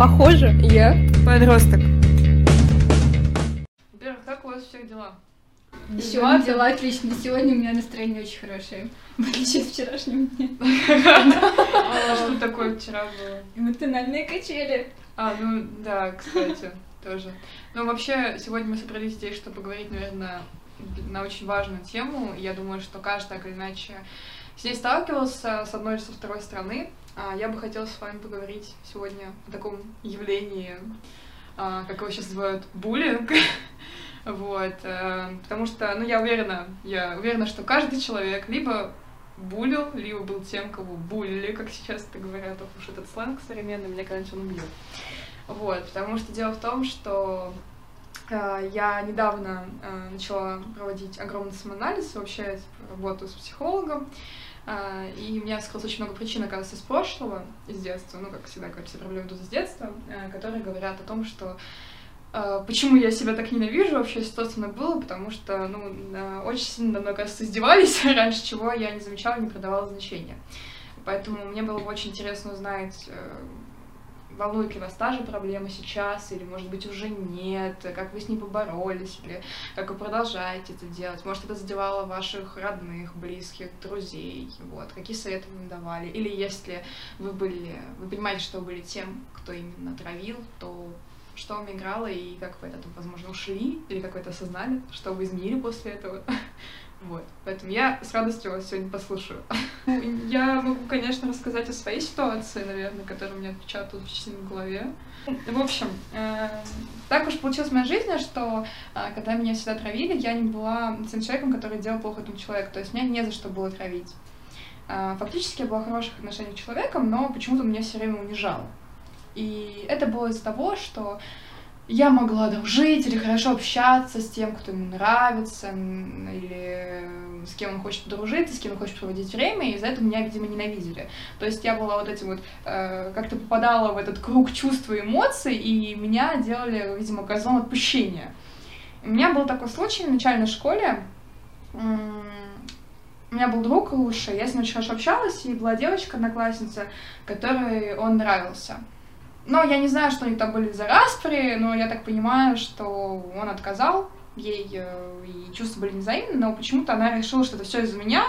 Похоже, я подросток. Во-первых, как у вас всех дела? Сегодня дела отлично. Сегодня у меня настроение очень хорошее. В отличие от вчерашнего дня. А что такое вчера было? Эмоциональные качели. А, ну да, кстати, тоже. Ну, вообще, сегодня мы собрались здесь, чтобы поговорить, наверное, на очень важную тему. Я думаю, что каждый так или иначе с ней сталкивался с одной или со второй стороны. А, я бы хотела с вами поговорить сегодня о таком явлении, а, как его сейчас называют, буллинг. Вот, э, потому что, ну, я уверена, я уверена, что каждый человек либо булил, либо был тем, кого булили, как сейчас это говорят, ох уж этот сленг современный, меня когда-нибудь он убьет. Вот, потому что дело в том, что э, я недавно э, начала проводить огромный самоанализ, вообще работаю с психологом, и у меня вскрылось очень много причин, оказывается, из прошлого, из детства, ну, как всегда говорят, все проблемы идут из детства, э, которые говорят о том, что э, Почему я себя так ненавижу вообще, собственно, было, потому что, ну, очень сильно давно, кажется, издевались, раньше чего я не замечала, не придавала значения. Поэтому мне было бы очень интересно узнать, волнует ли вас та же проблема сейчас, или, может быть, уже нет, как вы с ней поборолись, или как вы продолжаете это делать, может, это задевало ваших родных, близких, друзей, вот, какие советы вы им давали, или если вы были, вы понимаете, что вы были тем, кто именно травил, то что вам играло и как вы этого, возможно, ушли, или как вы это осознали, что вы изменили после этого. Вот. Поэтому я с радостью вас сегодня послушаю. Я могу, конечно, рассказать о своей ситуации, наверное, которая у меня отпечаталась очень сильно в голове. В общем, э, так уж получилось в моей жизни, что э, когда меня всегда травили, я не была тем человеком, который делал плохо этому человеку. То есть меня не за что было травить. Э, фактически я была в хороших отношениях с человеком, но почему-то меня все время унижал. И это было из-за того, что я могла дружить или хорошо общаться с тем, кто ему нравится, или с кем он хочет подружиться, с кем он хочет проводить время, и из-за этого меня, видимо, ненавидели. То есть я была вот этим вот, э, как-то попадала в этот круг чувств и эмоций, и меня делали, видимо, козлом отпущения. У меня был такой случай в начальной школе, у меня был друг лучший, я с ним очень хорошо общалась, и была девочка, одноклассница, которой он нравился. Но я не знаю, что у них там были за распри, но я так понимаю, что он отказал ей, э, и чувства были невзаимны, но почему-то она решила, что это все из-за меня.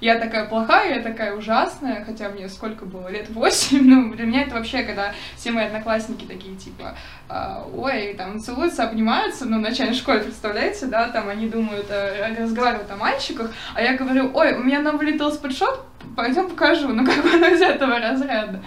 Я такая плохая, я такая ужасная, хотя мне сколько было, лет восемь, ну, для меня это вообще, когда все мои одноклассники такие, типа, «А, ой, там, целуются, обнимаются, ну, в начальной школе, представляете, да, там, они думают, э, разговаривают о мальчиках, а я говорю, ой, у меня нам вылетел спидшот, пойдем покажу, ну, как ну, из этого разряда.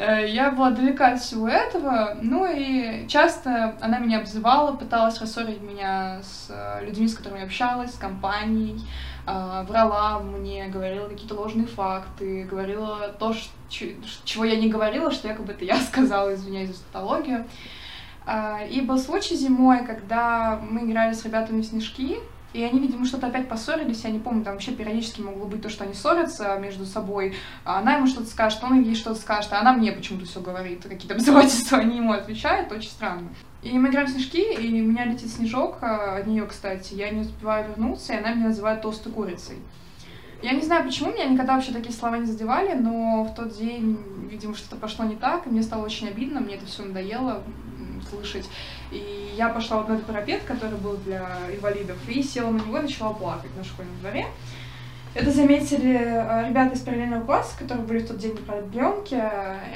Э, я была далека от всего этого, ну и часто она меня обзывала, пыталась рассорить меня с э, людьми, с которыми общалась, с компанией, э, врала мне, говорила какие-то ложные факты, говорила то, чего я не говорила, что якобы это я сказала, извиняюсь за статологию. И был случай зимой, когда мы играли с ребятами в снежки, и они, видимо, что-то опять поссорились, я не помню, там вообще периодически могло быть то, что они ссорятся между собой, а она ему что-то скажет, он ей что-то скажет, а она мне почему-то все говорит, какие-то обзывательства они ему отвечают, очень странно. И мы играем в снежки, и у меня летит снежок а, от нее, кстати, я не успеваю вернуться, и она меня называет толстой курицей. Я не знаю, почему меня никогда вообще такие слова не задевали, но в тот день, видимо, что-то пошло не так, и мне стало очень обидно, мне это все надоело слышать. И я пошла вот на этот парапет, который был для инвалидов, и села на него и начала плакать на школьном дворе. Это заметили э, ребята из параллельного класса, которые были в тот день на продленке.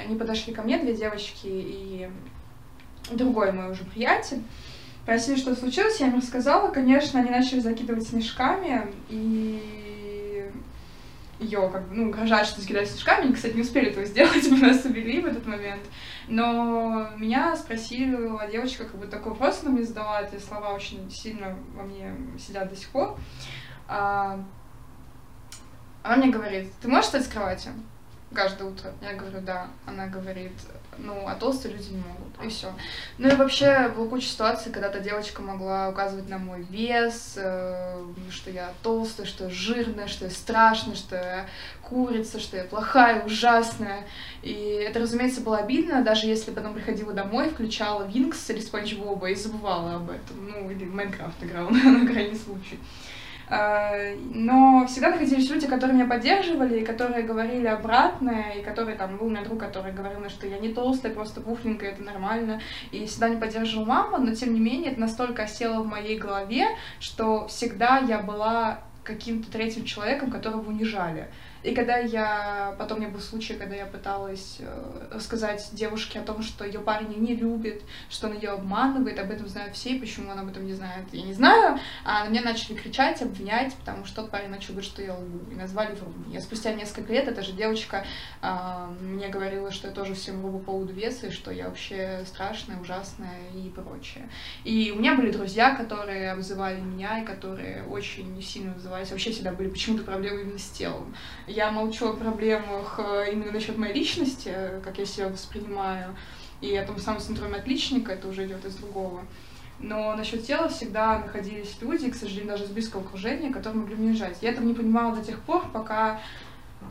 Они подошли ко мне, две девочки и другой мой уже приятель. Спросили, что случилось, я им рассказала. Конечно, они начали закидывать снежками, и ее как бы, ну, угрожать, что кидать снежками. Они, кстати, не успели этого сделать, мы нас увели в этот момент. Но меня спросила девочка, как бы такой вопрос она мне задала, эти слова очень сильно во мне сидят до сих пор. А, она мне говорит, ты можешь встать с кровати? каждое утро. Я говорю, да. Она говорит, ну, а толстые люди не могут. И все. Ну и вообще была куча ситуаций, когда та девочка могла указывать на мой вес, э, что я толстая, что я жирная, что я страшная, что я курица, что я плохая, ужасная. И это, разумеется, было обидно, даже если потом приходила домой, включала Винкс или Спанч Боба и забывала об этом. Ну, или Майнкрафт играла на крайний случай. А, но всегда находились люди, которые меня поддерживали, которые говорили обратное, и которые там был у меня друг, который говорил, что я не толстая, просто пухленькая, это нормально. И всегда не поддерживал мама, но тем не менее это настолько осело в моей голове, что всегда я была каким-то третьим человеком, которого унижали. И когда я... Потом у меня был случай, когда я пыталась э, рассказать девушке о том, что ее парень не любит, что он ее обманывает, об этом знают все, и почему она об этом не знает, я не знаю. А на меня начали кричать, обвинять, потому что тот парень начал говорить, что я лгу, и назвали вру. Я спустя несколько лет, эта же девочка э, мне говорила, что я тоже всем вру по поводу веса, и что я вообще страшная, ужасная и прочее. И у меня были друзья, которые обзывали меня, и которые очень сильно вызывались. Вообще всегда были почему-то проблемы именно с телом я молчу о проблемах э, именно насчет моей личности, как я себя воспринимаю, и о том самом синдроме отличника, это уже идет из другого. Но насчет тела всегда находились люди, к сожалению, даже из близкого окружения, которые могли мне мешать. Я этого не понимала до тех пор, пока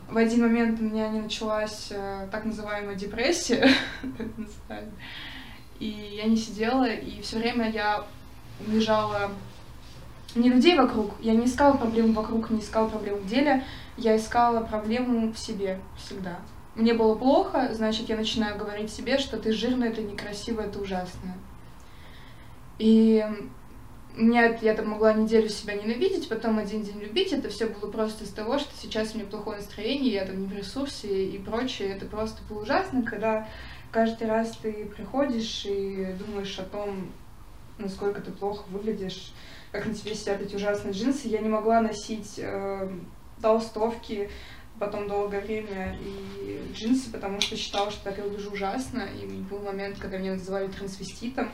в один момент у меня не началась э, так называемая депрессия, и я не сидела, и все время я лежала не людей вокруг, я не искала проблем вокруг, не искала проблем в деле, я искала проблему в себе всегда. Мне было плохо, значит, я начинаю говорить себе, что ты жирная, это некрасиво, это ужасно. И меня, я там могла неделю себя ненавидеть, потом один день любить. Это все было просто из того, что сейчас у меня плохое настроение, я там не в ресурсе и прочее. Это просто было ужасно, когда каждый раз ты приходишь и думаешь о том, насколько ты плохо выглядишь, как на тебе сидят эти ужасные джинсы. Я не могла носить э, толстовки потом долгое время и джинсы, потому что считала, что так я выгляжу ужасно. И был момент, когда меня называли трансвеститом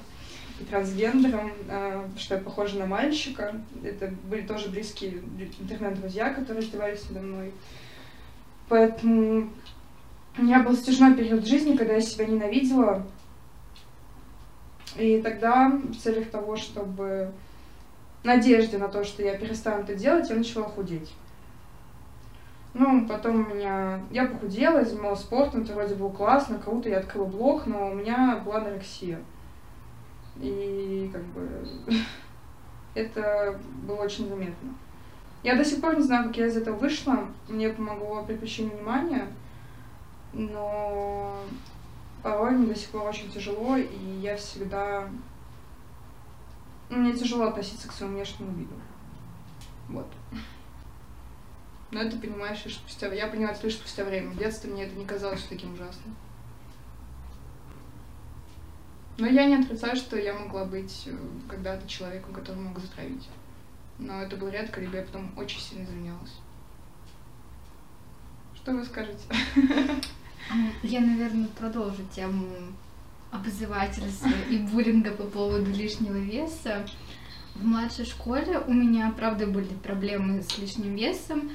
и трансгендером, э, что я похожа на мальчика. Это были тоже близкие интернет-друзья, которые издевались надо мной. Поэтому у меня был стяжной период жизни, когда я себя ненавидела. И тогда в целях того, чтобы надежде на то, что я перестану это делать, я начала худеть. Ну, потом у меня... Я похудела, занималась спортом, это вроде было классно, круто, я открыла блог, но у меня была анорексия. И как бы это было очень заметно. Я до сих пор не знаю, как я из этого вышла. Мне помогло прекращение внимания, но порой мне до сих пор очень тяжело, и я всегда... Мне тяжело относиться к своему внешнему виду. Вот. Но это понимаешь лишь спустя... Я поняла это лишь спустя время. В детстве мне это не казалось таким ужасным. Но я не отрицаю, что я могла быть э, когда-то человеком, который мог затравить. Но это было редко, либо я потом очень сильно извинялась. Что вы скажете? Я, наверное, продолжу тему обзывательства и буллинга по поводу лишнего веса. В младшей школе у меня, правда, были проблемы с лишним весом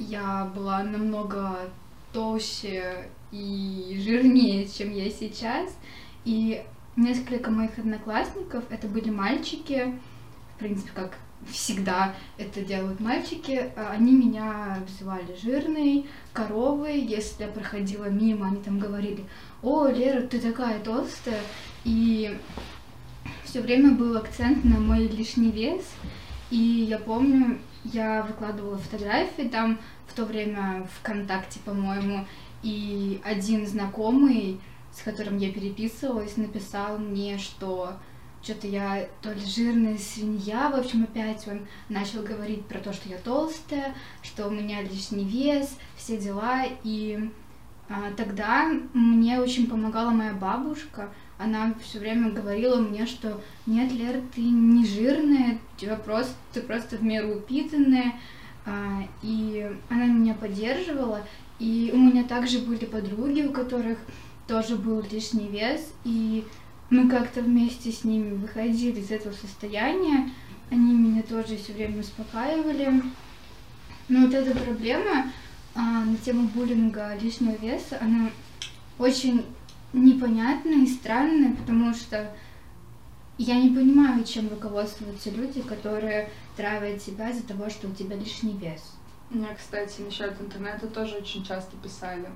я была намного толще и жирнее, чем я сейчас. И несколько моих одноклассников, это были мальчики, в принципе, как всегда это делают мальчики, они меня обзывали жирной, коровой, если я проходила мимо, они там говорили, о, Лера, ты такая толстая, и все время был акцент на мой лишний вес, и я помню, я выкладывала фотографии там в то время ВКонтакте, по-моему, и один знакомый, с которым я переписывалась, написал мне, что что-то я то ли жирная свинья, в общем, опять он начал говорить про то, что я толстая, что у меня лишний вес, все дела, и а, тогда мне очень помогала моя бабушка, она все время говорила мне, что нет, Лера, ты не жирная, тебя просто, ты просто в меру упитанная. А, и она меня поддерживала. И у меня также были подруги, у которых тоже был лишний вес. И мы как-то вместе с ними выходили из этого состояния. Они меня тоже все время успокаивали. Но вот эта проблема а, на тему буллинга лишнего веса, она очень непонятно и странно, потому что я не понимаю, чем руководствуются люди, которые травят себя из-за того, что у тебя лишний вес. Мне, кстати, насчет интернета тоже очень часто писали.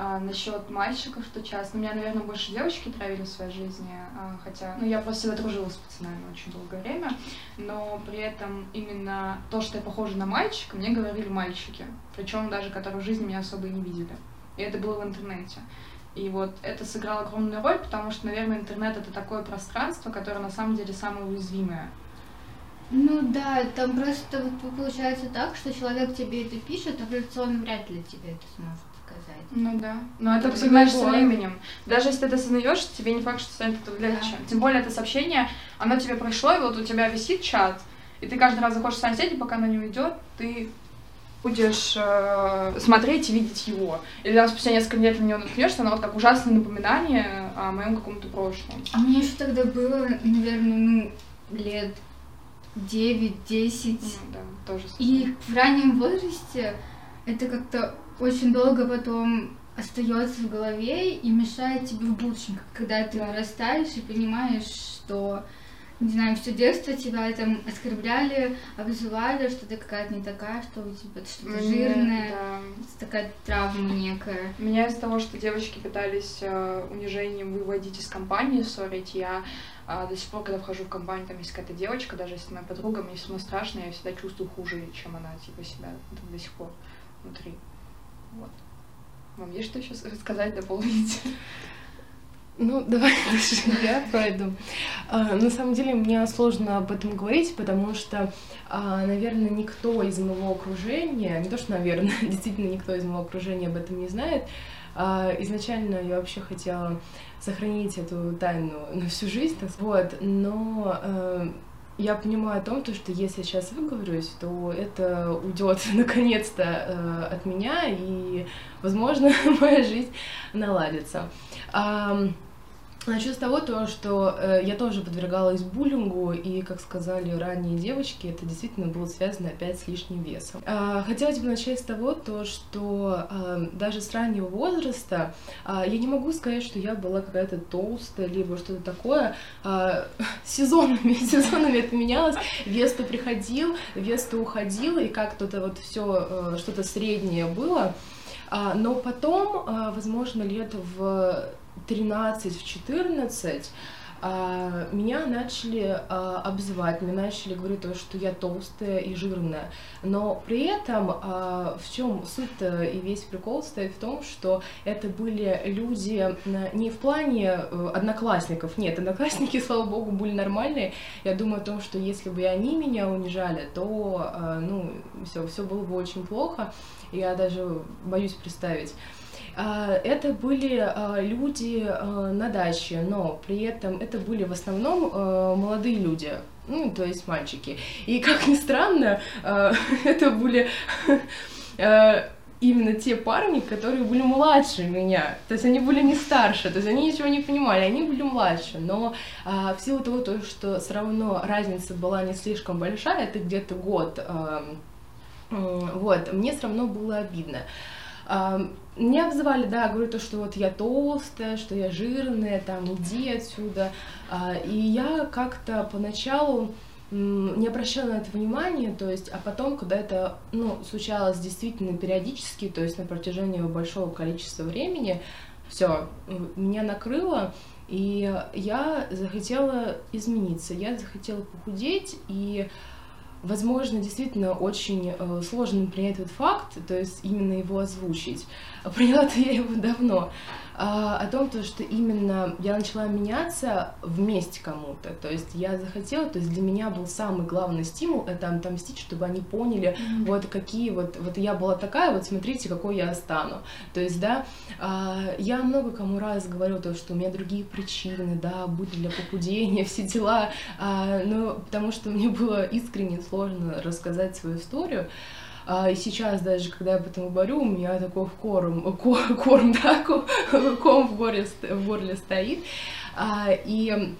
А насчет мальчиков, что часто. У меня, наверное, больше девочки травили в своей жизни, а, хотя, ну, я просто всегда дружила с пацанами очень долгое время, но при этом именно то, что я похожа на мальчика, мне говорили мальчики, причем даже которые в жизни меня особо и не видели. И это было в интернете. И вот это сыграло огромную роль, потому что, наверное, интернет это такое пространство, которое на самом деле самое уязвимое. Ну да, там просто получается так, что человек тебе это пишет, а в лицо он вряд ли тебе это сможет сказать. Ну да. Но это всегда со временем. Даже если ты это осознаешь, тебе не факт, что станет это легче. Да. Тем более это сообщение, оно тебе пришло, и вот у тебя висит чат, и ты каждый раз заходишь в соцсети, пока оно не уйдет, ты будешь э, смотреть и видеть его. Или там спустя несколько лет на него наткнешься, оно вот как ужасное напоминание о моем каком-то прошлом. А мне еще тогда было, наверное, ну, лет 9-10. Ну, да, тоже. И в раннем возрасте это как-то очень долго потом остается в голове и мешает тебе в будущем, когда ты вырастаешь и понимаешь, что не знаю, все детство тебя там оскорбляли, обзывали, что ты какая-то не такая, что у тебя что-то жирное, да. такая травма некая. Меня из-за того, что девочки пытались э, унижением выводить из компании, ссорить, я э, до сих пор, когда вхожу в компанию, там есть какая-то девочка, даже если моя подруга, мне все равно страшно, я всегда чувствую хуже, чем она, типа, себя до сих пор внутри. Вот. Вам есть что еще рассказать, дополнить? Ну, давай дальше я пройду. А, на самом деле мне сложно об этом говорить, потому что, а, наверное, никто из моего окружения, не то что, наверное, действительно никто из моего окружения об этом не знает. А, изначально я вообще хотела сохранить эту тайну на всю жизнь, так вот, но а, я понимаю о том, то, что если сейчас выговорюсь, то это уйдет наконец-то э, от меня, и, возможно, моя жизнь наладится. А, Начну с того, то, что э, я тоже подвергалась буллингу, и, как сказали ранние девочки, это действительно было связано опять с лишним весом. Э, хотелось бы начать с того, то, что э, даже с раннего возраста э, я не могу сказать, что я была какая-то толстая, либо что-то такое. Э, сезонами, сезонами это менялось. Вес то приходил, вес то уходил, и как-то вот все э, что-то среднее было. Но потом, возможно, лет в 13, в 14 а, меня начали а, обзывать, мне начали говорить то, что я толстая и жирная. Но при этом а, в чем суть и весь прикол стоит в том, что это были люди не в плане э, одноклассников, нет, одноклассники, слава богу, были нормальные. Я думаю о том, что если бы они меня унижали, то ну все, все было бы очень плохо. Я даже боюсь представить. А, это были а, люди а, на даче, но при этом это были в основном молодые люди, ну, то есть мальчики. И, как ни странно, это были именно те парни, которые были младше меня. То есть они были не старше, то есть они ничего не понимали, они были младше. Но а, в силу того, то, что все равно разница была не слишком большая, это где-то год, а, вот, мне все равно было обидно. Меня обзывали, да, говорю то, что вот я толстая, что я жирная, там, иди отсюда. А, и я как-то поначалу не обращала на это внимания, то есть, а потом, когда это, ну, случалось действительно периодически, то есть на протяжении большого количества времени, все, меня накрыло, и я захотела измениться, я захотела похудеть, и возможно, действительно очень э, сложно принять этот факт, то есть именно его озвучить. Приняла-то я его давно. А, о том, то, что именно я начала меняться вместе кому-то. То есть я захотела, то есть для меня был самый главный стимул это отомстить, чтобы они поняли, mm-hmm. вот какие вот, вот я была такая, вот смотрите, какой я стану. То есть, да, а, я много кому раз говорю то, что у меня другие причины, да, будь для похудения, все дела, а, но потому что мне было искренне сложно рассказать свою историю. А, и сейчас даже, когда я об этом говорю, у меня такой корм, корм, корм да, ком в горле, в горле стоит. А, и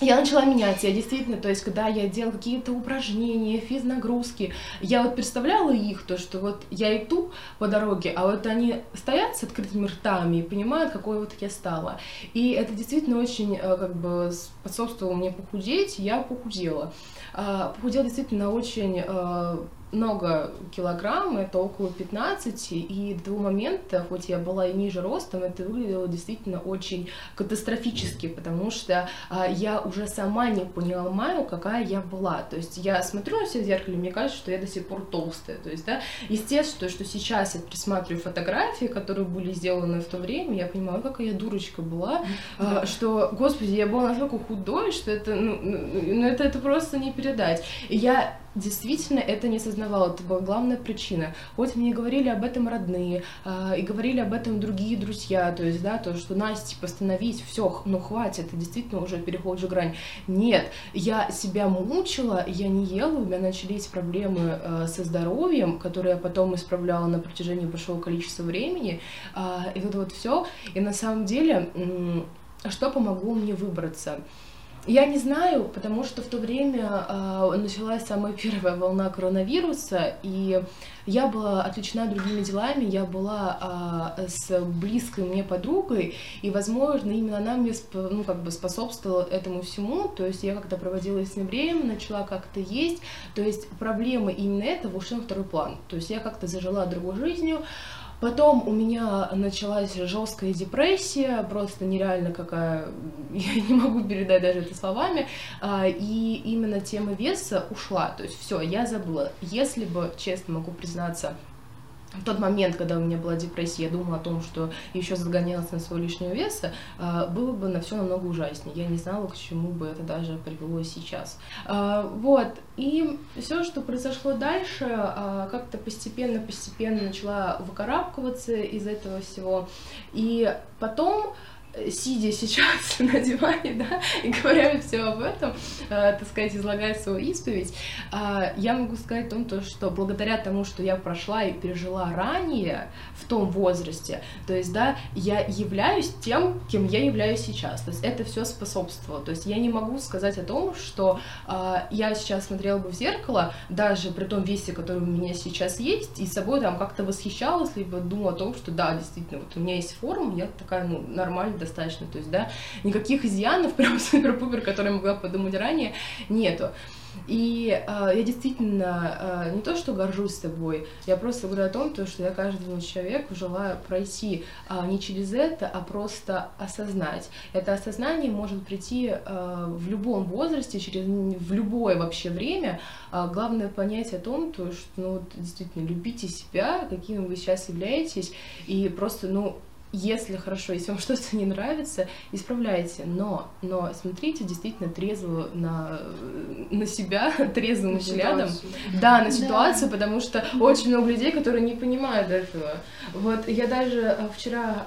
я начала менять, я действительно, то есть, когда я делала какие-то упражнения, физнагрузки, я вот представляла их, то, что вот я иду по дороге, а вот они стоят с открытыми ртами и понимают, какой вот я стала. И это действительно очень, э, как бы, способствовало мне похудеть, я похудела. А, похудела действительно очень э, много килограмм, это около 15, и до момента, хоть я была и ниже ростом, это выглядело действительно очень катастрофически, потому что а, я уже сама не понимаю, какая я была. То есть я смотрю на себя в зеркале, мне кажется, что я до сих пор толстая. То есть, да, естественно, что сейчас я присматриваю фотографии, которые были сделаны в то время, я понимаю, какая я дурочка была, а, что, господи, я была настолько худой, что это, ну, ну, ну это, это просто не передать. И я действительно это не осознавала, это была главная причина. Хоть мне говорили об этом родные, э, и говорили об этом другие друзья, то есть, да, то, что Настя, типа, все, ну хватит, это действительно уже переходишь грань. Нет, я себя мучила, я не ела, у меня начались проблемы э, со здоровьем, которые я потом исправляла на протяжении большого количества времени, э, и вот вот все. И на самом деле, э, что помогло мне выбраться? Я не знаю, потому что в то время э, началась самая первая волна коронавируса, и я была отвлечена другими делами, я была э, с близкой мне подругой, и, возможно, именно она мне ну, как бы способствовала этому всему, то есть я как-то проводила с ней время, начала как-то есть, то есть проблемы именно этого ушли на второй план, то есть я как-то зажила другой жизнью, Потом у меня началась жесткая депрессия, просто нереально какая, я не могу передать даже это словами, а, и именно тема веса ушла, то есть все, я забыла. Если бы, честно могу признаться, в тот момент, когда у меня была депрессия, я думала о том, что еще загонялась на свой лишнего веса, а, было бы на все намного ужаснее. Я не знала, к чему бы это даже привело сейчас. А, вот. И все, что произошло дальше, а, как-то постепенно-постепенно начала выкарабкиваться из этого всего. И потом сидя сейчас на диване, да, и говоря все об этом, э, так сказать, излагая свою исповедь, э, я могу сказать о том, то, что благодаря тому, что я прошла и пережила ранее в том возрасте, то есть, да, я являюсь тем, кем я являюсь сейчас, то есть это все способствовало, то есть я не могу сказать о том, что э, я сейчас смотрела бы в зеркало, даже при том весе, который у меня сейчас есть, и собой там как-то восхищалась, либо думала о том, что да, действительно, вот у меня есть форма, я такая, ну, нормальная, достаточно, то есть, да, никаких изъянов, прям супер-пупер, которые могла подумать ранее, нету. И э, я действительно э, не то, что горжусь тобой, я просто говорю о том, то, что я каждому человеку желаю пройти э, не через это, а просто осознать. Это осознание может прийти э, в любом возрасте, через в любое вообще время. Э, главное понять о том, то, что ну, действительно любите себя, каким вы сейчас являетесь, и просто, ну, если хорошо, если вам что-то не нравится, исправляйте, но, но смотрите действительно трезво на, на себя, трезвым на взглядом. Ситуацию. Да, на ситуацию, да. потому что очень много людей, которые не понимают этого. Вот я даже э, вчера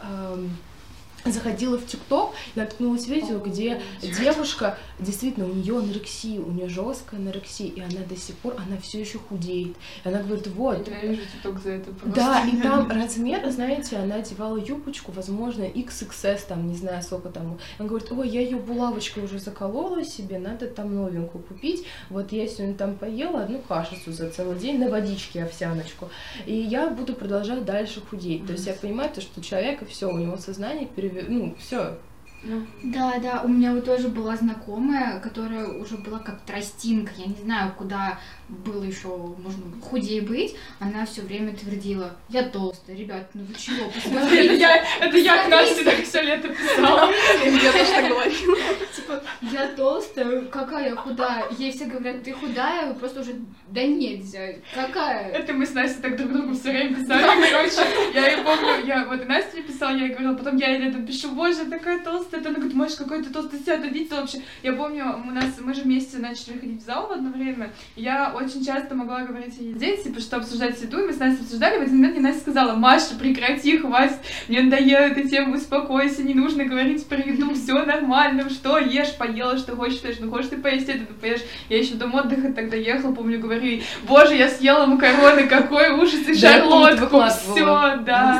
заходила в ТикТок и наткнулась видео, где девушка, действительно, у нее анорексия, у нее жесткая анорексия, и она до сих пор, она все еще худеет. И она говорит, вот. Я вижу ТикТок за это просто. Да, и там размер, знаете, она одевала юбочку, возможно, XXS, там, не знаю, сколько там. Она говорит, ой, я ее булавочкой уже заколола себе, надо там новенькую купить. Вот я сегодня там поела одну кашицу за целый день на водичке овсяночку. И я буду продолжать дальше худеть. То есть я понимаю, то, что человек, все, у него сознание переведено ну, все. Ну. Да, да, у меня вот тоже была знакомая, которая уже была как тростинка, я не знаю, куда было еще можно худее быть, она все время твердила, я толстая, ребят, ну вы чего, посмотрите. Это я, это я к Насте так все лето писала. Я тоже так говорила. Типа, я толстая, какая я худая. Ей все говорят, ты худая, вы просто уже, да нельзя, какая. Это мы с Настей так друг другу все время писали, короче. Я ей помню, я вот Настя писала, я ей говорила, потом я ей летом пишу, боже, такая толстая, она говорит, Маш, какой ты толстый, себя это видела вообще. Я помню, у нас, мы же вместе начали ходить в зал в одно время, я очень часто могла говорить ей здесь, типа, что обсуждать еду, и мы с Настей обсуждали, в один момент мне Настя сказала, Маша, прекрати, хватит, мне надоело эта тема, успокойся, не нужно говорить про еду, все нормально, что ешь, поела, что хочешь, ешь, ну хочешь ты поесть это, ты поешь. Я еще дом отдыха тогда ехала, помню, говорю, боже, я съела макароны, какой ужас, и шарлотку, все, да,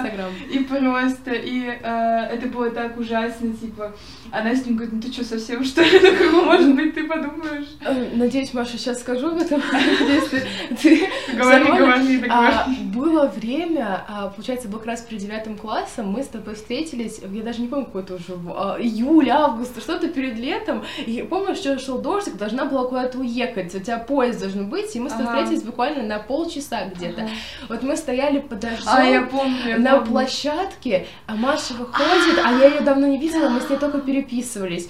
и просто, и э, это было так ужасно, типа, она с ним говорит, ну ты что, совсем что ли? Ну, как может быть, ты подумаешь? Э, надеюсь, Маша, сейчас скажу об этом. Надеюсь, ты... Говори, говори, а, Было время, а, получается, был как раз перед девятым классом, мы с тобой встретились, я даже не помню, какой это уже, а, июль, август, что-то перед летом, и помню, что шел дождик, должна была куда-то уехать, у тебя поезд должен быть, и мы с тобой встретились буквально на полчаса где-то. Вот мы стояли под дождем а, я помню, я на. Площадке, а Маша выходит, а я ее давно не видела, мы с ней только переписывались.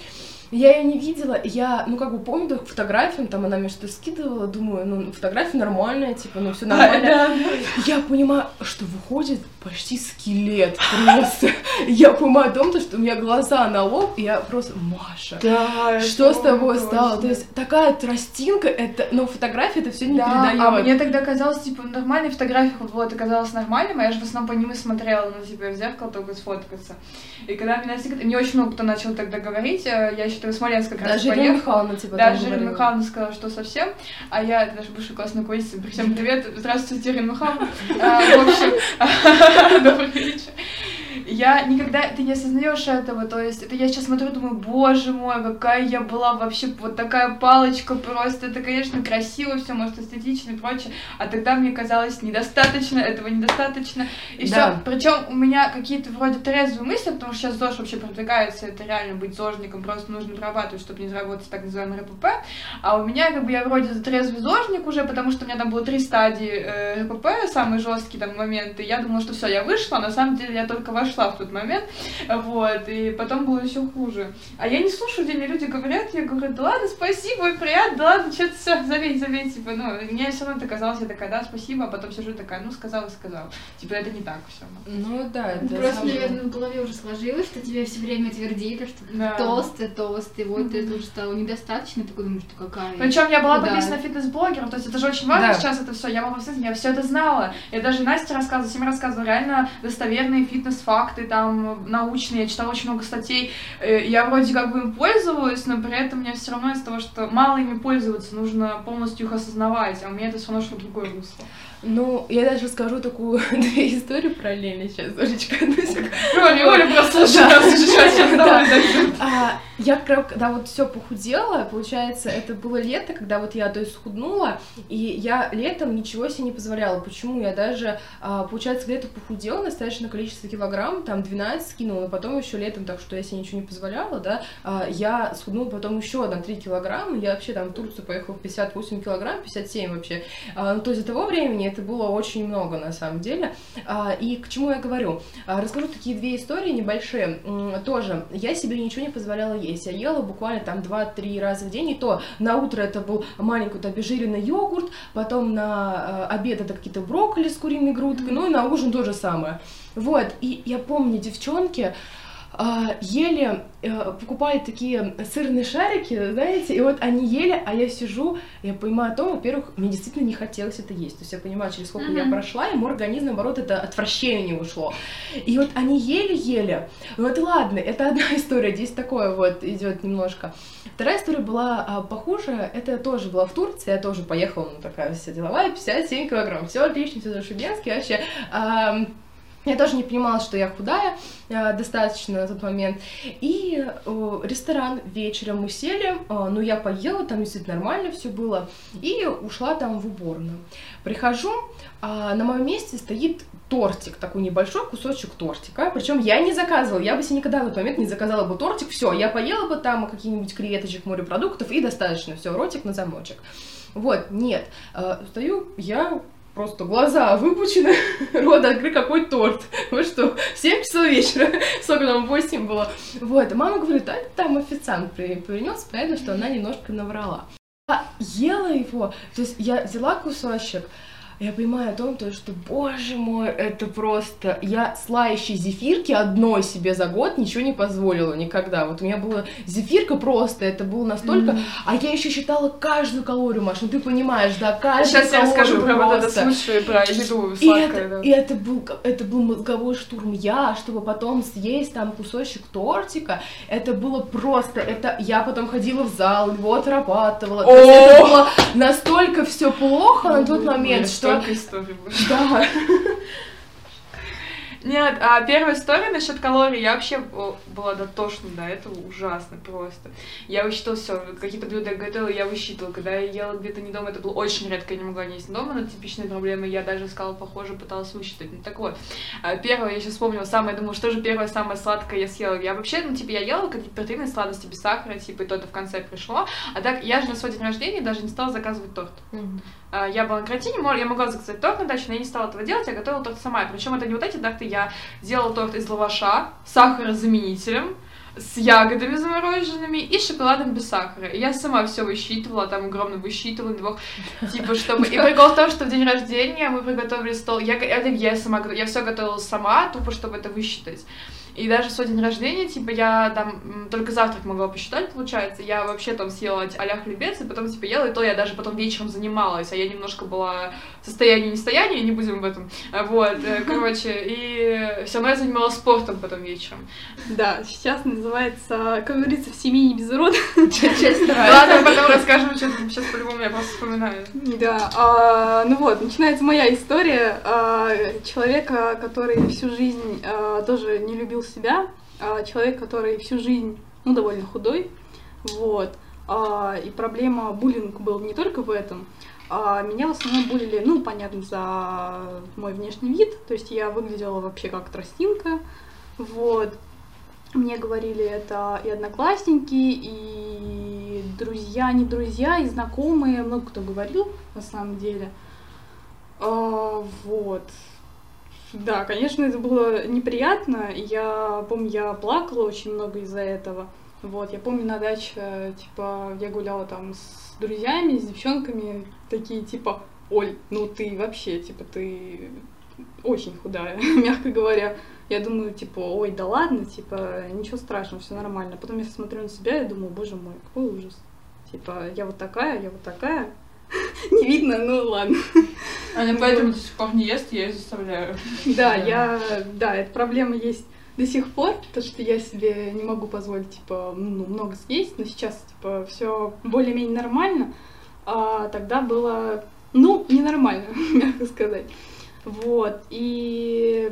Я ее не видела, я, ну, как бы помню по фотографиям, там она мне что-то скидывала, думаю, ну, фотография нормальная, типа, ну, все нормально. Да. Я понимаю, что выходит почти скелет просто. Я понимаю о том, что у меня глаза на лоб, и я просто, Маша, Да, что с тобой точно. стало? То есть такая тростинка, это, но фотография это все не Да, передает. а мне тогда казалось, типа, нормальный фотография, вот, это казалось нормальным, а я же в основном по ним и смотрела, ну, типа, в зеркало только сфоткаться. И когда меня мне очень много кто начал тогда говорить, э, я еще в Смоленск как раз Даже Ирина поехала. Михайловна типа Да, там Ирина. Михайловна сказала, что совсем, а я, это наша бывшая классная руководительница, всем привет, здравствуйте, Ирина Михайловна. А, В общем, добрый вечер. Я никогда, ты не осознаешь этого, то есть, это я сейчас смотрю, думаю, боже мой, какая я была вообще, вот такая палочка просто, это, конечно, красиво все, может, эстетично и прочее, а тогда мне казалось недостаточно, этого недостаточно, и Да. все. Причем у меня какие-то вроде трезвые мысли, потому что сейчас ЗОЖ вообще продвигается, это реально быть зожником, просто нужно прорабатывать, чтобы не заработать так называемый РПП, а у меня, как бы, я вроде трезвый зожник уже, потому что у меня там было три стадии э, РПП, самые жесткие там моменты, я думала, что все, я вышла, а на самом деле я только вошла в тот момент, вот, и потом было еще хуже. А я не слушаю, где мне люди говорят, я говорю, да ладно, спасибо, приятно, да ладно, что-то все, забей, забей, типа, ну, мне все равно это казалось, я такая, да, спасибо, а потом сижу такая, ну, сказала, сказала. Типа, это не так все. Ну да, это Просто, самое- наверное, в голове уже сложилось, что тебе все время твердили, что ты Да. толстый, толстый, вот это уже стало недостаточно, ты думаешь, что какая. Причем я была Да. подписана фитнес-блогером, то есть это же очень важно Да. сейчас это все. Я была подписана, я все это знала. Я даже Насте рассказывала, всем рассказывала реально достоверные фитнес-факты, там научные. Я читала очень много статей. Э, Я вроде как бы им пользовалась, но при этом мне все равно из-за того, что мало ими пользоваться, нужно полностью их осознавать, а у меня это все равно в другое русло. Ну, я даже скажу такую две истории параллельно сейчас, Олечка, одну секунду. Оля, Оля просто сейчас. А, я когда вот все похудела, получается, это было лето, когда вот я, то есть, схуднула, и я летом ничего себе не позволяла. Почему? Я даже, а, получается, летом похудела на достаточное количество килограмм, там 12 скинула, потом еще летом, так что я себе ничего не позволяла, да, а, я схуднула потом еще на 3 килограмма, я вообще там в Турцию поехала 58 килограмм, 57 вообще. А, ну, то есть до того времени это было очень много, на самом деле. А, и к чему я говорю? Расскажу такие две истории небольшие. Тоже, я себе ничего не позволяла есть. Я ела буквально там 2-3 раза в день, и то на утро это был маленький вот обезжиренный йогурт, потом на обед это какие-то брокколи с куриной грудкой, ну и на ужин то же самое. Вот, и я помню, девчонки, а, ели, э, покупали такие сырные шарики, знаете, и вот они ели, а я сижу, я понимаю о том, во-первых, мне действительно не хотелось это есть, то есть я понимаю, через сколько я Мгм. прошла, и мой организм, наоборот, это отвращение ушло. И вот они ели-ели, это ладно, это одна история, здесь такое вот идет немножко. Вторая история была а, похуже, это тоже была в Турции, я тоже поехала, ну такая вся деловая, 57 килограмм, все отлично, все зашибенски, вообще. Я тоже не понимала, что я худая э, достаточно на тот момент. И э, ресторан вечером мы сели, э, ну я поела, там действительно нормально все было, и ушла там в уборную. Прихожу, а на моем месте стоит тортик, такой небольшой кусочек тортика. Причем я не заказывала, я бы себе никогда в этот момент не заказала бы тортик. Все, я поела бы там какие-нибудь креветочек, морепродуктов и достаточно. Все, ротик на замочек. Вот, нет. Э, Стою, я просто глаза выпучены, рот открыт, какой торт. Вы что, в 7 часов вечера, сколько там, 8 было. Вот, мама говорит, а там официант при- принес, понятно, что она немножко наврала. Я ела его, то есть я взяла кусочек, я понимаю о том, то, что, боже мой, это просто... Я слающей зефирки одной себе за год ничего не позволила никогда. Вот у меня была зефирка просто, это было настолько... Мгм. А я еще считала каждую калорию, Маш, ну ты понимаешь, да, каждую Сейчас я калорию расскажу про вот этот случай, про еду И сладкое. это, да. и это был, это был мозговой штурм. Я, чтобы потом съесть там кусочек тортика, это было просто, это я потом ходила в зал, его отрабатывала. Есть это было настолько все плохо на тот момент, что Столько историй было. да. Нет, а первая история насчет калорий, я вообще была дотошна до этого ужасно просто. Я высчитала все, какие-то блюда я готовила, я высчитывала. Когда я ела где-то не дома, это было очень редко, я не могла не есть дома, но типичная проблема, я даже искала похоже, пыталась высчитать. Ну так вот, а, первое, я сейчас вспомнила, самое, думала, что же первое самое сладкое я съела. Я вообще, ну типа, я ела какие-то протеины, сладости без сахара, типа, и то-то в конце пришло. А так, я же на свой день рождения даже не стала заказывать торт. Mm-hmm. Я была на карантине, я могла заказать торт на дачу, но я не стала этого делать, я готовила торт сама. Причем это не вот эти торты, я делала торт из лаваша, сахарозаменителем, с ягодами замороженными и шоколадом без сахара. И я сама все высчитывала, там огромно высчитывала двух, типа, чтобы... И прикол в том, что в день рождения мы приготовили стол, я, я сама, я все готовила сама, тупо, чтобы это высчитать. И даже свой день рождения, типа, я там только завтрак могла посчитать, получается. Я вообще там съела а-ля хлебец, и потом, типа, ела, и то я даже потом вечером занималась, а я немножко была в состоянии нестояния, не будем в этом. Вот, э, короче, и все равно я занималась спортом потом вечером. Да, сейчас называется, как говорится, в семье не без урода. Часть вторая. Ладно, потом расскажем, что сейчас по-любому я просто вспоминаю. Да, а, ну вот, начинается моя история а, человека, который всю жизнь а, тоже не любил себя, а, человек, который всю жизнь, ну, довольно худой, вот, а, и проблема буллинг был не только в этом, а меня в основном булили, ну, понятно, за мой внешний вид, то есть я выглядела вообще как тростинка, вот, мне говорили это и одноклассники, и друзья, не друзья, и знакомые, много кто говорил, на самом деле, а, вот, да, конечно, это было неприятно. Я помню, я плакала очень много из-за этого. Вот, я помню на даче, типа, я гуляла там с друзьями, с девчонками, такие, типа, Оль, ну ты вообще, типа, ты очень худая, мягко говоря. Я думаю, типа, ой, да ладно, типа, ничего страшного, все нормально. Потом я смотрю на себя и думаю, боже мой, какой ужас. Типа, я вот такая, я вот такая, не видно, ну ладно. Аня поэтому до сих пор не ест, я ее заставляю. Да, я, да, эта проблема есть до сих пор, то что я себе не могу позволить, типа, ну, много съесть, но сейчас, типа, все более-менее нормально, а тогда было, ну, ненормально, мягко сказать. Вот, и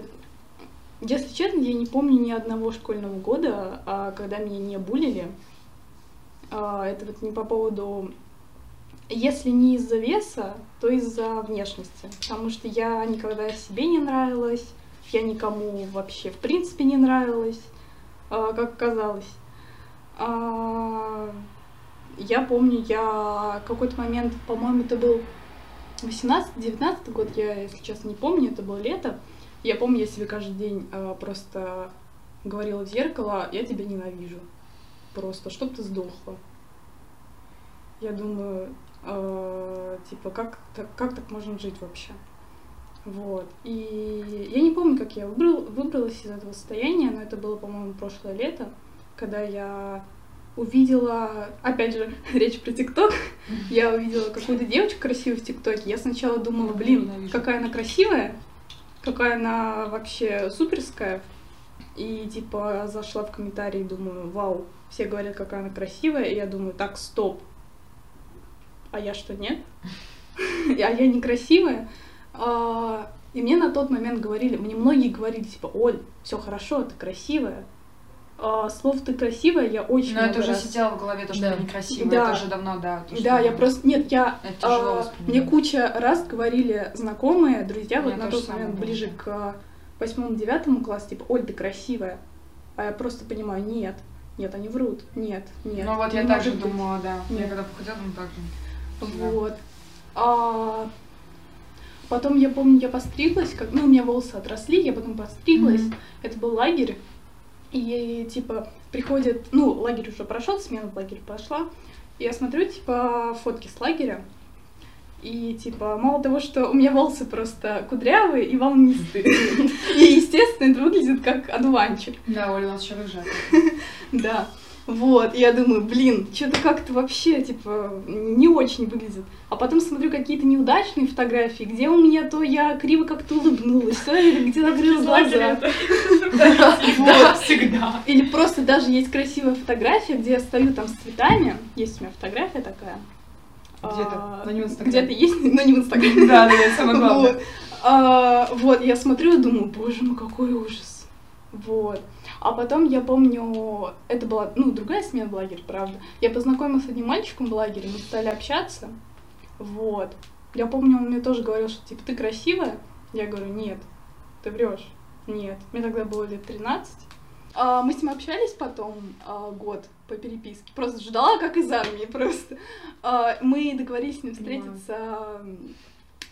если честно, я не помню ни одного школьного года, а, когда меня не булили. А, это вот не по поводу если не из-за веса, то из-за внешности. Потому что я никогда себе не нравилась, я никому вообще в принципе не нравилась, а, как казалось. А, я помню, я какой-то момент, по-моему, это был 18-19 год, я, если честно, не помню, это было лето. Я помню, я себе каждый день а, просто говорила в зеркало, я тебя ненавижу. Просто, чтоб ты сдохла. Я думаю, э, типа, как, так, как так можно жить вообще? Вот. И я не помню, как я выбрал, выбралась из этого состояния, но это было, по-моему, прошлое лето, когда я увидела, опять же, речь про ТикТок, я увидела какую-то девочку красивую в ТикТоке. Я сначала думала, блин, какая она красивая, какая она вообще суперская. И типа зашла в комментарии, думаю, вау, все говорят, какая она красивая, и я думаю, так, стоп, а я что, нет? А я некрасивая. А, и мне на тот момент говорили, мне многие говорили, типа, Оль, все хорошо, ты красивая. А, слов ты красивая, я очень Но это уже сидело в голове, то, что да. я некрасивая, да. это уже давно, да. То, да, я просто, нет, я, а, мне куча раз говорили знакомые, друзья, вот на тот момент ближе к восьмому-девятому классу, типа, Оль, ты красивая. А я просто понимаю, нет, нет, они врут, нет, нет. Ну вот я так же думала, да. Нет. Я когда похудела, ну так же. Вот. А потом я помню, я постриглась, как, ну, у меня волосы отросли, я потом постриглась. Mm-hmm. Это был лагерь. И типа приходит, ну, лагерь уже прошел, смена в лагерь пошла. И я смотрю, типа, фотки с лагеря. И, типа, мало того, что у меня волосы просто кудрявые и волнистые. И, естественно, это выглядит как одуванчик. Да, Оля у нас еще рыжая. Да. Вот, я думаю, блин, что-то как-то вообще, типа, не очень выглядит. А потом смотрю какие-то неудачные фотографии, где у меня то я криво как-то улыбнулась, то или где закрыла глаза. Да, всегда. Или просто даже есть красивая фотография, где я стою там с цветами. Есть у меня фотография такая. Где-то, но не в Инстаграме. Где-то есть, но не в Инстаграме. Да, да, это самое главное. А, вот, я смотрю и думаю, боже мой, какой ужас. Вот. А потом я помню, это была, ну, другая смена в лагере, правда. Я познакомилась с одним мальчиком в лагере, мы стали общаться. Вот. Я помню, он мне тоже говорил, что типа ты красивая. Я говорю, нет, ты врешь. Нет. Мне тогда было лет 13. А, мы с ним общались потом а, год по переписке. Просто ждала, как из армии просто. А, мы договорились с ним встретиться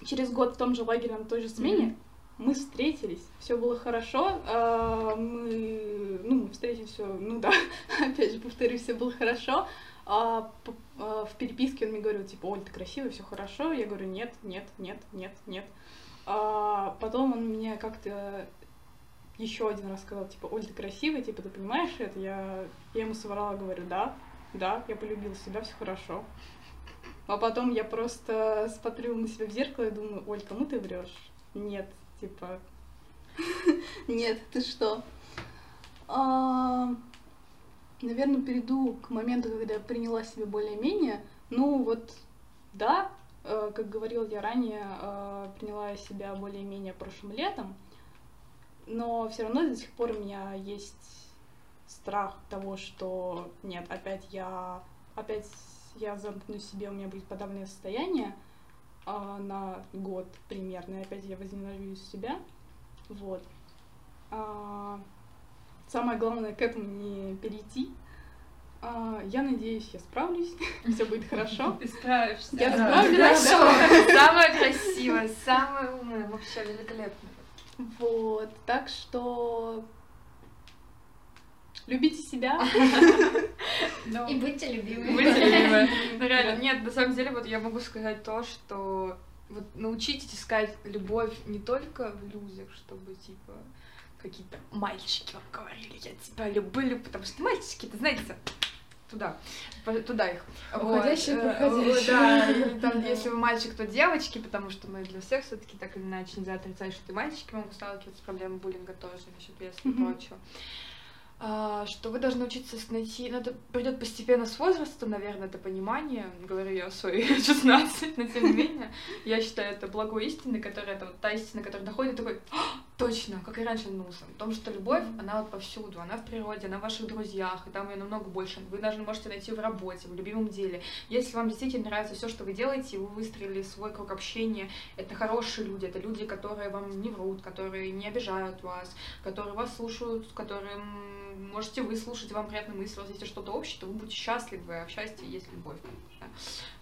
через год в том же лагере на той же смене. Mm-hmm. Мы встретились, все было хорошо. А, мы, ну, встретились все, ну да, опять же повторюсь, все было хорошо. А, а, в переписке он мне говорил, типа, Оль, ты красивая, все хорошо. Я говорю, нет, нет, нет, нет, нет. А потом он мне как-то еще один раз сказал, типа, Оль, ты красивая, типа, ты понимаешь это? Я, я ему соврала, говорю, да, да, я полюбила себя, все хорошо. А потом я просто смотрю на себя в зеркало и думаю, Оль, кому ты врешь? Нет, типа, нет, ты что? А, наверное, перейду к моменту, когда я приняла себя более-менее. Ну, вот, да, э, как говорил я ранее, э, приняла себя более-менее прошлым летом но все равно до сих пор у меня есть страх того, что нет, опять я, опять я замкну себе, у меня будет подавленное состояние а, на год примерно, и опять я возненавижу себя, вот. А, самое главное к этому не перейти. А, я надеюсь, я справлюсь, все будет хорошо. Ты справишься. Я справлюсь. Хорошо. Самое красивое, самое умное, вообще великолепно. Вот, так что любите себя. Ну, И будьте любимы. Будьте любимы. Ну, реально, нет, на самом деле, вот я могу сказать то, что вот научитесь искать любовь не только в людях, чтобы, типа, какие-то мальчики вам говорили, я тебя люблю, потому что мальчики, это знаете, туда, туда их. Уходящие, вот. проходящие. Да, там, если вы мальчик, то девочки, потому что мы для всех все таки так или иначе нельзя отрицать, что и мальчики могут сталкиваться с проблемой буллинга тоже, насчет веса и прочего. А, что вы должны учиться найти, ну это придет постепенно с возрастом, наверное, это понимание, говорю я о своей 16, но тем не менее, я считаю это благой истины, которая, это вот та истина, которая доходит такой, Точно, как и раньше нулся. В том, что любовь, она вот повсюду, она в природе, она в ваших друзьях, и там ее намного больше. Вы даже можете найти в работе, в любимом деле. Если вам действительно нравится все, что вы делаете, и вы выстроили свой круг общения, это хорошие люди, это люди, которые вам не врут, которые не обижают вас, которые вас слушают, которые можете выслушать, вам приятно мысли, у вас есть что-то общее, то вы будете счастливы, а в счастье есть любовь, конечно.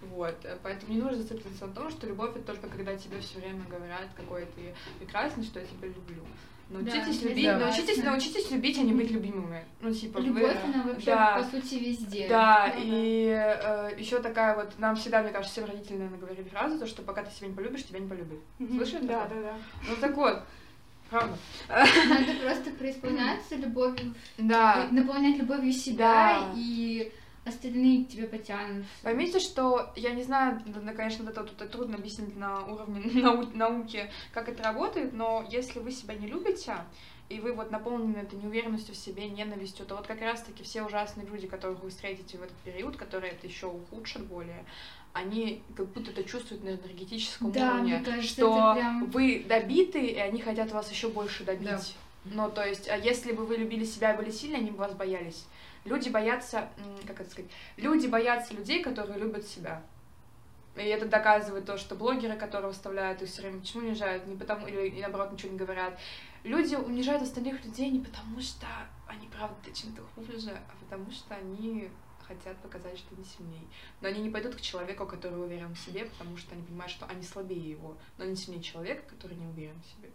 Вот, поэтому не нужно зацикливаться на том, что любовь это только когда тебе все время говорят, какой ты прекрасный, что я тебя люблю. Научитесь да, любить, да. научитесь, научитесь любить, а не быть любимыми. Ну, типа, Любовь, вы, она вообще, да, по сути, везде. Да, ага. и э, еще такая вот, нам всегда, мне кажется, всем родители, наверное, говорили фразу, то, что пока ты себя не полюбишь, тебя не полюбят. Mm-hmm. Слышали? Да, да, да. Ну, так вот, Правда. Надо просто преисполняться любовью, да. наполнять любовью себя да. и остальные к тебе потянут. Поймите, что я не знаю, да, конечно, это тут трудно объяснить на уровне нау науки, как это работает, но если вы себя не любите, и вы вот наполнены этой неуверенностью в себе, ненавистью, то вот как раз-таки все ужасные люди, которых вы встретите в этот период, которые это еще ухудшат более, они как будто это чувствуют на энергетическом да, уровне, кажется, что прям... вы добиты, и они хотят вас еще больше добить. Да. Ну, то есть, а если бы вы любили себя и были сильны, они бы вас боялись. Люди боятся, как это сказать, люди боятся людей, которые любят себя. И это доказывает то, что блогеры, которые выставляют их все время, почему унижают, не потому, или, или наоборот ничего не говорят. Люди унижают остальных людей не потому, что они правда чем-то хуже, а потому что они хотят показать, что они сильнее. Но они не пойдут к человеку, который уверен в себе, потому что они понимают, что они слабее его, но они сильнее человека, который не уверен в себе.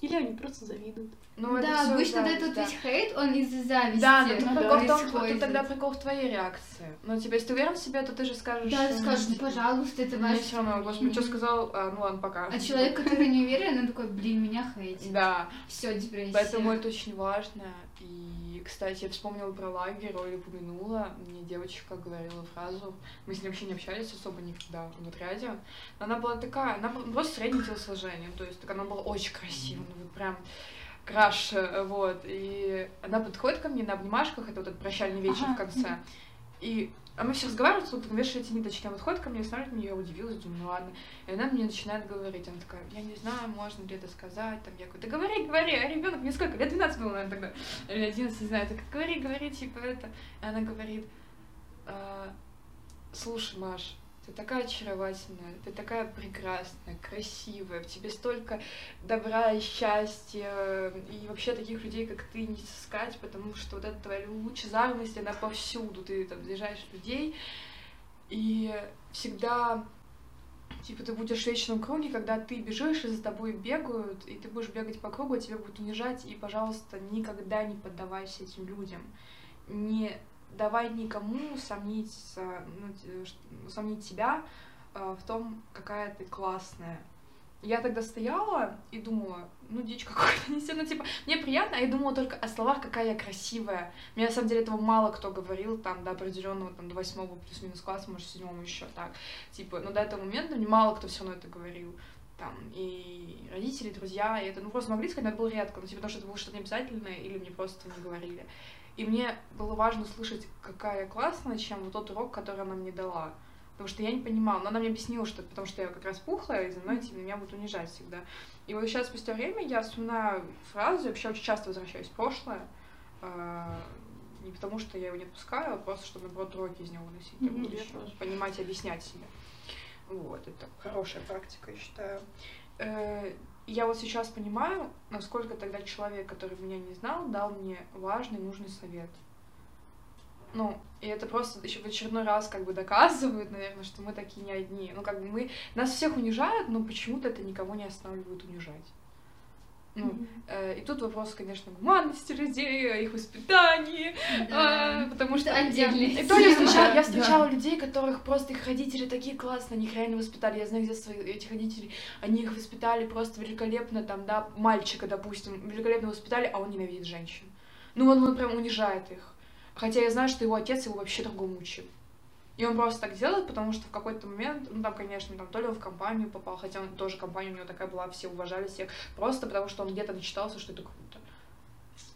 Или они просто завидуют. Ну, да, обычно зависть, этот да. весь хейт, он из-за зависти. Да, но тут, прикол в том, тут тогда прикол в твоей реакции. Ну, типа, если ты уверен в себе, то ты же скажешь... Да, ты скажешь, пожалуйста, это ваш... Мне все равно, господи, что сказал, а, ну ладно, пока. А человек, который не уверен, он такой, блин, меня хейтит. Да. Все, депрессия. Поэтому это очень важно. И, кстати, я вспомнила про лагерь, Оля упомянула, мне девочка говорила фразу, мы с ней вообще не общались особо никогда в отряде, но она была такая, она просто среднее телосложение, то есть так она была очень красивая, ну вот прям краш, вот, и она подходит ко мне на обнимашках, это вот этот прощальный вечер ага. в конце, и а мы все разговариваем, тут вешаете ниточки, она подходит ко мне, смотрит меня, я удивилась, думаю, ну ладно. И она мне начинает говорить, она такая, я не знаю, можно ли это сказать, там, я говорю, да говори, говори, а ребенок мне сколько, лет 12 было, наверное, тогда, или 11, не знаю, так говори, говори, типа это. И она говорит, «А, слушай, Маш, ты такая очаровательная, ты такая прекрасная, красивая, в тебе столько добра и счастья, и вообще таких людей, как ты, не сыскать, потому что вот эта твоя лучезарность, она повсюду, ты там заряжаешь людей, и всегда типа ты будешь в вечном круге, когда ты бежишь, и за тобой бегают, и ты будешь бегать по кругу, а тебя будут унижать, и, пожалуйста, никогда не поддавайся этим людям. Не давай никому сомнить, ну, сомнить себя э, в том, какая ты классная. Я тогда стояла и думала, ну, дичь какой-то несет, ну, типа, мне приятно, а я думала только о словах, какая я красивая. Мне, на самом деле, этого мало кто говорил, там, до определенного, там, до восьмого плюс-минус класса, может, седьмого еще так. Типа, но до этого момента мне мало кто все равно это говорил. Там, и родители, друзья, и это, ну, просто могли сказать, но это было редко, ну, типа, потому что это было что-то необязательное, или мне просто не говорили. И мне было важно слышать, какая я классная, чем вот тот урок, который она мне дала. Потому что я не понимала. Но она мне объяснила, что потому что я как раз пухлая, и за мной типа, меня будут унижать всегда. И вот сейчас, спустя время, я вспоминаю фразу, я вообще очень часто возвращаюсь в прошлое. Э, не потому что я его не отпускаю, а просто чтобы, наоборот, уроки из него выносить mm-hmm, понимать и объяснять себе. Вот, это хорошая практика, я считаю. Я вот сейчас понимаю, насколько тогда человек, который меня не знал, дал мне важный, нужный совет. Ну, и это просто еще в очередной раз как бы доказывает, наверное, что мы такие не одни. Ну, как бы мы... Нас всех унижают, но почему-то это никого не останавливает унижать. Ну, mm-hmm. э, и тут вопрос, конечно, гуманности людей, их воспитании, да. э, потому что отдельный. И то я встречала, я встречала да. людей, которых просто их родители такие классные, они их реально воспитали. Я знаю, где свои этих родителей, они их воспитали просто великолепно, там, да, мальчика, допустим, великолепно воспитали, а он ненавидит женщин. Ну, он, он прям унижает их. Хотя я знаю, что его отец его вообще другому учил. И он просто так делает, потому что в какой-то момент, ну там, конечно, там то ли он в компанию попал, хотя он тоже компания у него такая была, все уважали всех, просто потому что он где-то начитался, что это круто.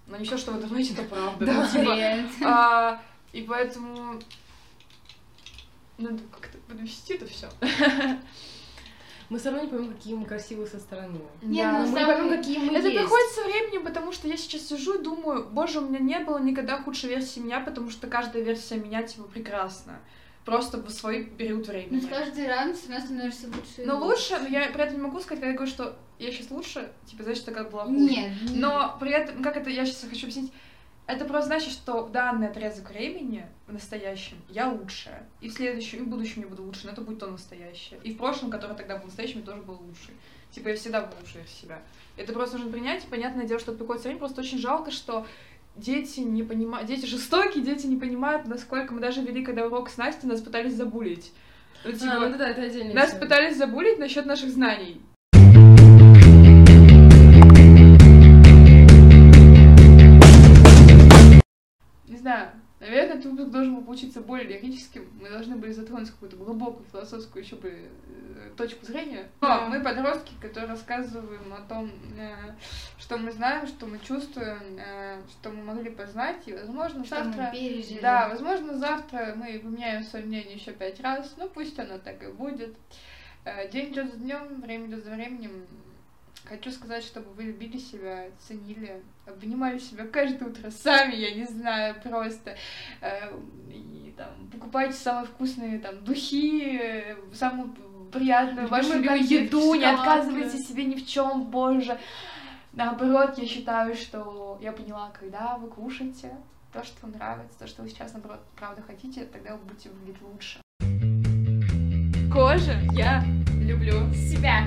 Но не все, что вы думаете, это правда. Да, типа, а, И поэтому надо как-то подвести это все. Мы все равно не поймем, какие мы красивые со стороны. Не, да, мы не поймем, какие мы Это есть. приходит со временем, потому что я сейчас сижу и думаю, боже, у меня не было никогда худшей версии меня, потому что каждая версия меня, типа, прекрасна просто в свой период времени. Ну, каждый раз все равно становишься лучше. Но лучше, но я при этом не могу сказать, когда я говорю, что я сейчас лучше, типа, значит, такая была хуже. Нет. Но при этом, как это, я сейчас хочу объяснить, это просто значит, что в данный отрезок времени, в настоящем, я лучшая. И в следующем, и в будущем я буду лучше, но это будет то настоящее. И в прошлом, который тогда был настоящим, я тоже был лучше. Типа, я всегда был лучше себя. Это просто нужно принять, и понятное дело, что это приходит время, просто очень жалко, что дети не понимают, дети жестокие, дети не понимают, насколько мы даже вели, когда урок с Настей, нас пытались забулить. Ну, а, типа, а, ну да, это отдельно. Нас пытались забулить насчет наших знаний. Не знаю, наверное, этот выпуск должен был получиться более лирическим. Мы должны были затронуть какую-то глубокую философскую еще бы э, точку зрения. Но мы подростки, которые рассказываем о том, э, что мы знаем, что мы чувствуем, э, что мы могли познать, и, возможно, что завтра... Мы пережили. Да, возможно, завтра мы поменяем свое мнение еще пять раз, ну пусть оно так и будет. День идет за днем, время идет за временем. Хочу сказать, чтобы вы любили себя, ценили, обнимали себя каждое утро сами, я не знаю, просто э, и, там, покупайте самые вкусные там духи, э, самую приятную вашу любимую еду, не отказывайте себе ни в чем, боже. Наоборот, я считаю, что я поняла, когда вы кушаете то, что вам нравится, то, что вы сейчас, наоборот, правда хотите, тогда вы будете выглядеть лучше. Кожа, я люблю себя.